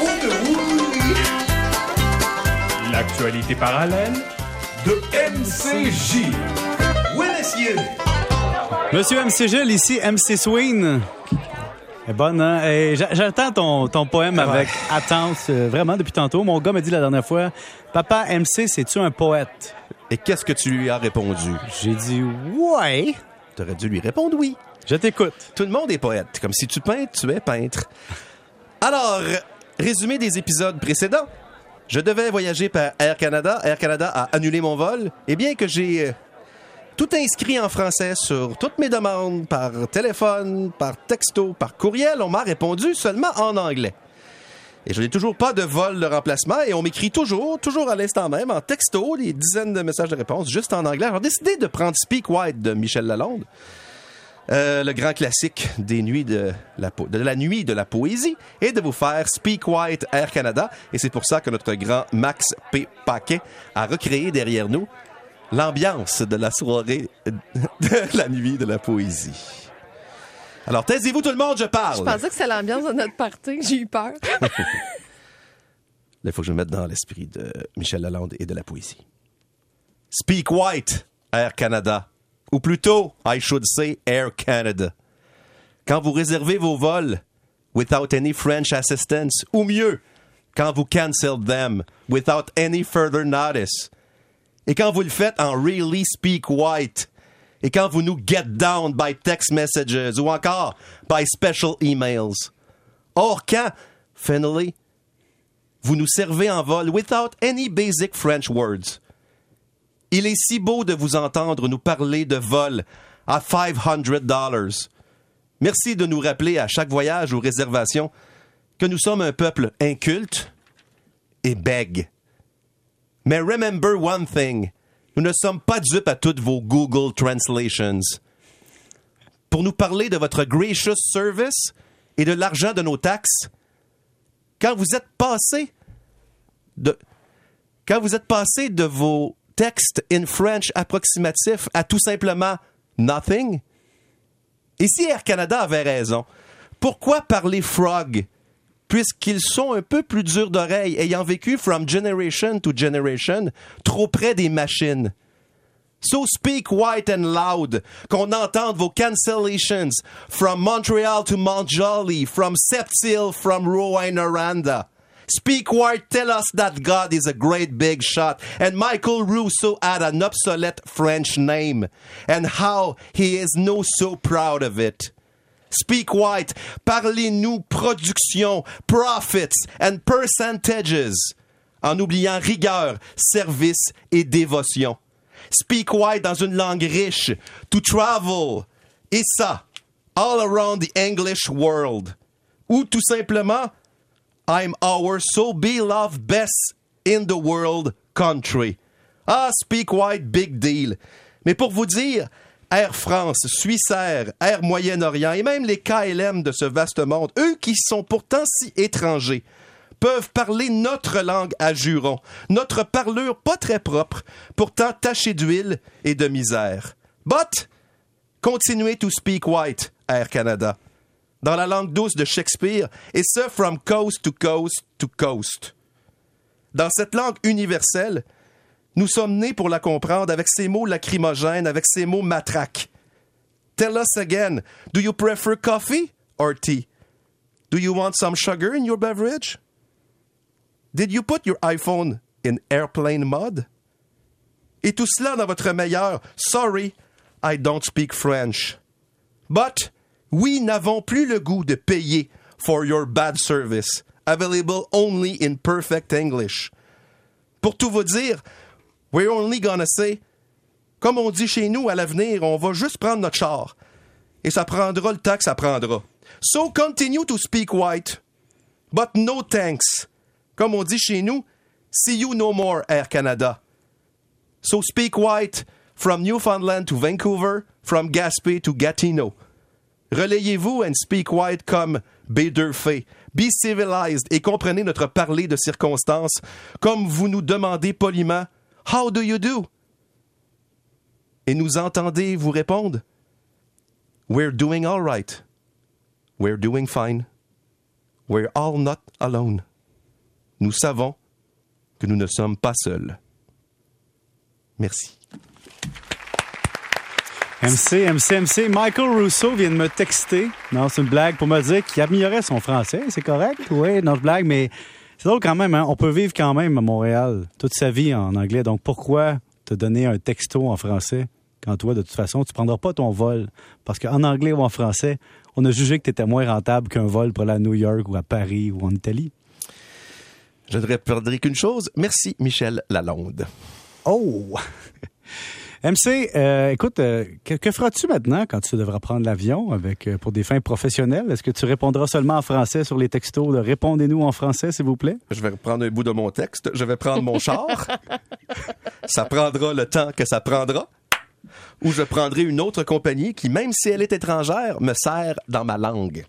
Oh que oui! L'actualité parallèle de MCJ. Oui, messieurs! Monsieur MC Gilles, ici MC Swing. bonne, hein? J'attends ton, ton poème avec attente, euh, vraiment, depuis tantôt. Mon gars m'a dit la dernière fois, Papa MC, c'est-tu un poète? Et qu'est-ce que tu lui as répondu? J'ai dit, ouais. T'aurais dû lui répondre oui. Je t'écoute. Tout le monde est poète. Comme si tu peins, tu es peintre. Alors, résumé des épisodes précédents. Je devais voyager par Air Canada. Air Canada a annulé mon vol. Et bien que j'ai euh, tout inscrit en français sur toutes mes demandes, par téléphone, par texto, par courriel, on m'a répondu seulement en anglais. Et je n'ai toujours pas de vol de remplacement et on m'écrit toujours, toujours à l'instant même, en texto, des dizaines de messages de réponse juste en anglais. J'ai décidé de prendre Speak White de Michel Lalonde. Euh, le grand classique des nuits de la, po- de la nuit de la poésie, et de vous faire Speak White Air Canada. Et c'est pour ça que notre grand Max P. Paquet a recréé derrière nous l'ambiance de la soirée de la nuit de la poésie. Alors, taisez-vous tout le monde, je parle. Je pensais que c'est l'ambiance de notre party. J'ai eu peur. Là, il faut que je me mette dans l'esprit de Michel Lalonde et de la poésie. Speak White, Air Canada. Ou plutôt, I should say Air Canada. Quand vous réservez vos vols without any French assistance, ou mieux, quand vous cancel them without any further notice, et quand vous le faites en really speak white, et quand vous nous get down by text messages ou encore by special emails. Or, quand, finally, vous nous servez en vol without any basic French words. Il est si beau de vous entendre nous parler de vol à 500 dollars. Merci de nous rappeler à chaque voyage ou réservation que nous sommes un peuple inculte et bègue. Mais remember one thing, nous ne sommes pas dupes à toutes vos Google Translations. Pour nous parler de votre gracious service et de l'argent de nos taxes, quand vous êtes passé de quand vous êtes passé de vos textes in French approximatifs à tout simplement nothing, et si Air Canada avait raison, pourquoi parler frog puisqu'ils sont un peu plus durs d'oreille ayant vécu from generation to generation trop près des machines? So speak white and loud, qu'on entende vos cancellations from Montreal to Mount Jolly, from Septil, from Rouen-Noranda. Speak white, tell us that God is a great big shot, and Michael Russo had an obsolete French name, and how he is no so proud of it. Speak white, parlez-nous production, profits and percentages, en oubliant rigueur, service et dévotion. Speak white dans une langue riche, to travel, et ça, all around the English world. Ou tout simplement, I'm our so beloved best in the world country. Ah, speak white, big deal. Mais pour vous dire, Air France, Suissair, Air Moyen-Orient et même les KLM de ce vaste monde, eux qui sont pourtant si étrangers, peuvent parler notre langue à jurons, notre parlure pas très propre, pourtant tachée d'huile et de misère. But, continuez to speak white, Air Canada, dans la langue douce de Shakespeare, et ce, from coast to coast to coast. Dans cette langue universelle, nous sommes nés pour la comprendre avec ces mots lacrymogènes, avec ces mots matraques. Tell us again, do you prefer coffee or tea? Do you want some sugar in your beverage? Did you put your iPhone in airplane mode? Et tout cela dans votre meilleur Sorry, I don't speak French. But we n'avons plus le goût de payer for your bad service, available only in perfect English. Pour tout vous dire, we're only gonna say, comme on dit chez nous à l'avenir, on va juste prendre notre char. Et ça prendra le temps que ça prendra. So continue to speak white. But no thanks. Comme on dit chez nous, see you no more, Air Canada. So speak white from Newfoundland to Vancouver, from Gaspé to Gatineau. Relayez-vous and speak white comme Baderfay. Be civilized et comprenez notre parler de circonstances comme vous nous demandez poliment How do you do? Et nous entendez vous répondre We're doing all right. We're doing fine. We're all not alone. Nous savons que nous ne sommes pas seuls. Merci. MC, MC, MC. Michael Rousseau vient de me texter. Non, c'est une blague pour me dire qu'il améliorait son français. C'est correct? Oui, non, je blague, mais c'est drôle quand même. Hein? On peut vivre quand même à Montréal toute sa vie en anglais. Donc pourquoi te donner un texto en français quand toi, de toute façon, tu prendras pas ton vol? Parce qu'en anglais ou en français, on a jugé que tu étais moins rentable qu'un vol pour aller à New York ou à Paris ou en Italie. Je ne répondrai qu'une chose. Merci, Michel Lalonde. Oh! MC, euh, écoute, euh, que, feras-tu maintenant quand tu devras prendre l'avion avec euh, pour des fins professionnelles? Est-ce que tu répondras seulement en français sur les textos de Répondez-nous en français, s'il vous plaît? Je vais reprendre un bout de mon texte. Je vais prendre mon char. ça prendra le temps que ça prendra. Ou je prendrai une autre compagnie qui, même si elle est étrangère, me sert dans ma langue.